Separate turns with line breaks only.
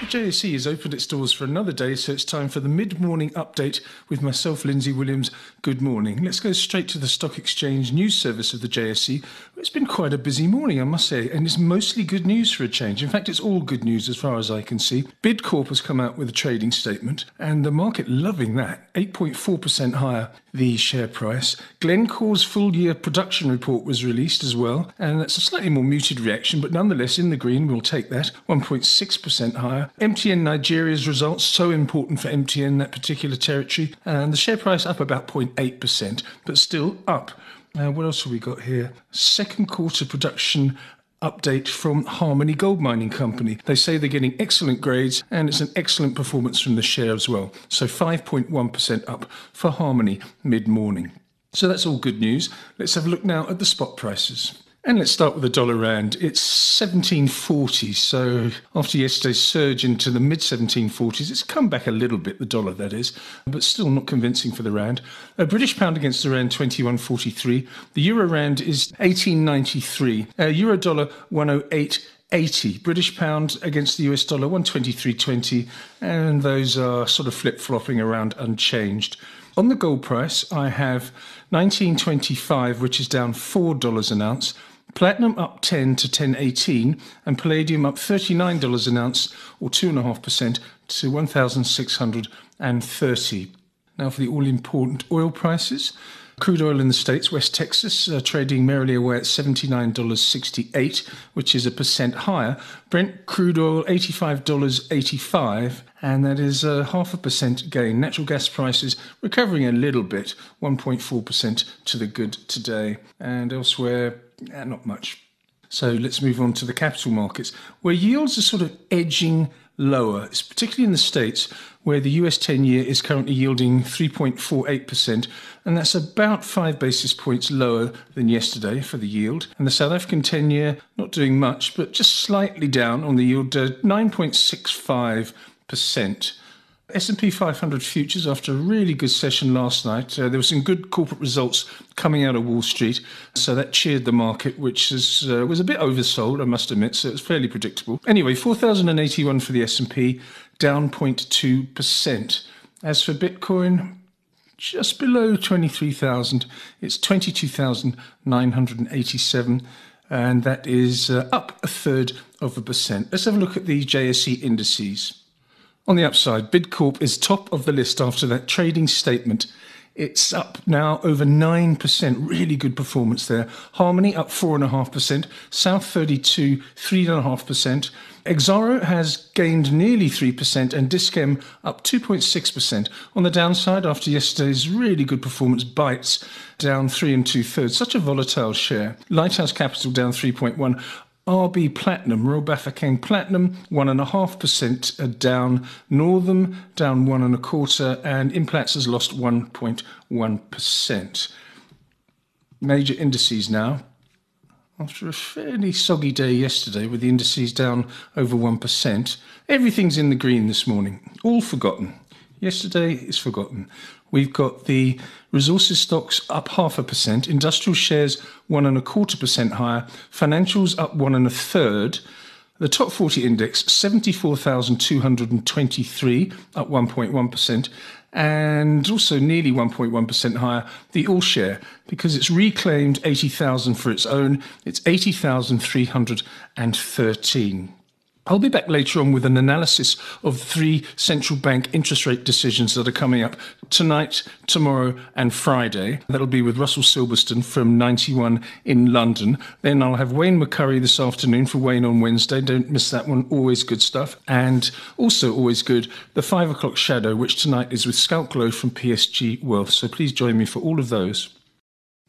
The JSE has opened its doors for another day, so it's time for the mid morning update with myself, Lindsay Williams. Good morning. Let's go straight to the Stock Exchange news service of the JSE. It's been quite a busy morning, I must say, and it's mostly good news for a change. In fact, it's all good news as far as I can see. Bidcorp has come out with a trading statement, and the market loving that 8.4% higher, the share price. Glencore's full year production report was released as well, and that's a slightly more muted reaction, but nonetheless in the green, we'll take that 1.6% higher. MTN Nigeria's results, so important for MTN, that particular territory, and the share price up about 0.8%, but still up. Uh, what else have we got here? Second quarter production update from Harmony Gold Mining Company. They say they're getting excellent grades and it's an excellent performance from the share as well. So 5.1% up for Harmony mid morning. So that's all good news. Let's have a look now at the spot prices. And let's start with the dollar rand. It's 1740. So after yesterday's surge into the mid 1740s, it's come back a little bit, the dollar that is, but still not convincing for the rand. A British pound against the rand 2143. The euro rand is 1893. Uh, euro dollar 108. 80 British pound against the US dollar 123.20 and those are sort of flip-flopping around unchanged. On the gold price I have 1925 which is down $4 an ounce Platinum up 10 to 1018 and palladium up $39 an ounce or 2.5% to 1630. Now for the all important oil prices. Crude oil in the States, West Texas, uh, trading merrily away at $79.68, which is a percent higher. Brent crude oil, $85.85, and that is a half a percent gain. Natural gas prices recovering a little bit, 1.4% to the good today. And elsewhere, eh, not much. So let's move on to the capital markets, where yields are sort of edging lower. It's particularly in the States, where the US 10 year is currently yielding 3.48%, and that's about five basis points lower than yesterday for the yield. And the South African 10 year, not doing much, but just slightly down on the yield, uh, 9.65%. S&P 500 futures after a really good session last night. Uh, there were some good corporate results coming out of Wall Street, so that cheered the market, which is, uh, was a bit oversold, I must admit. So it was fairly predictable. Anyway, 4,081 for the S&P, down 0.2%. As for Bitcoin, just below 23,000. It's 22,987 and that is uh, up a third of a percent. Let's have a look at the JSE indices. On the upside, Bidcorp is top of the list after that trading statement. It's up now over 9%. Really good performance there. Harmony up 4.5%. South 32, 3.5%. Exxaro has gained nearly 3% and Dis-Chem up 2.6%. On the downside, after yesterday's really good performance, Bytes down 3 and 2 thirds. Such a volatile share. Lighthouse Capital down 3.1. RB Platinum, Royal Bafokeng Platinum, 1.5% down. Northam down 1.25%, and Implats has lost 1.1%. Major indices now. After a fairly soggy day yesterday with the indices down over 1%, everything's in the green this morning. All forgotten. Yesterday is forgotten. We've got the resources stocks up half a percent, industrial shares one and a quarter percent higher, financials up one and a third. The top 40 index, 74,223, up 1.1%, and also nearly 1.1% higher, the all share, because it's reclaimed 80,000 for its own, it's 80,313. I'll be back later on with an analysis of three central bank interest rate decisions that are coming up tonight, tomorrow, and Friday. That'll be with Russell Silverstone from 91 in London. Then I'll have Wayne McCurrie this afternoon for Wayne on Wednesday. Don't miss that one. Always good stuff. And also always good, the five o'clock shadow, which tonight is with Schalk Louw from PSG Wealth. So please join me for all of those.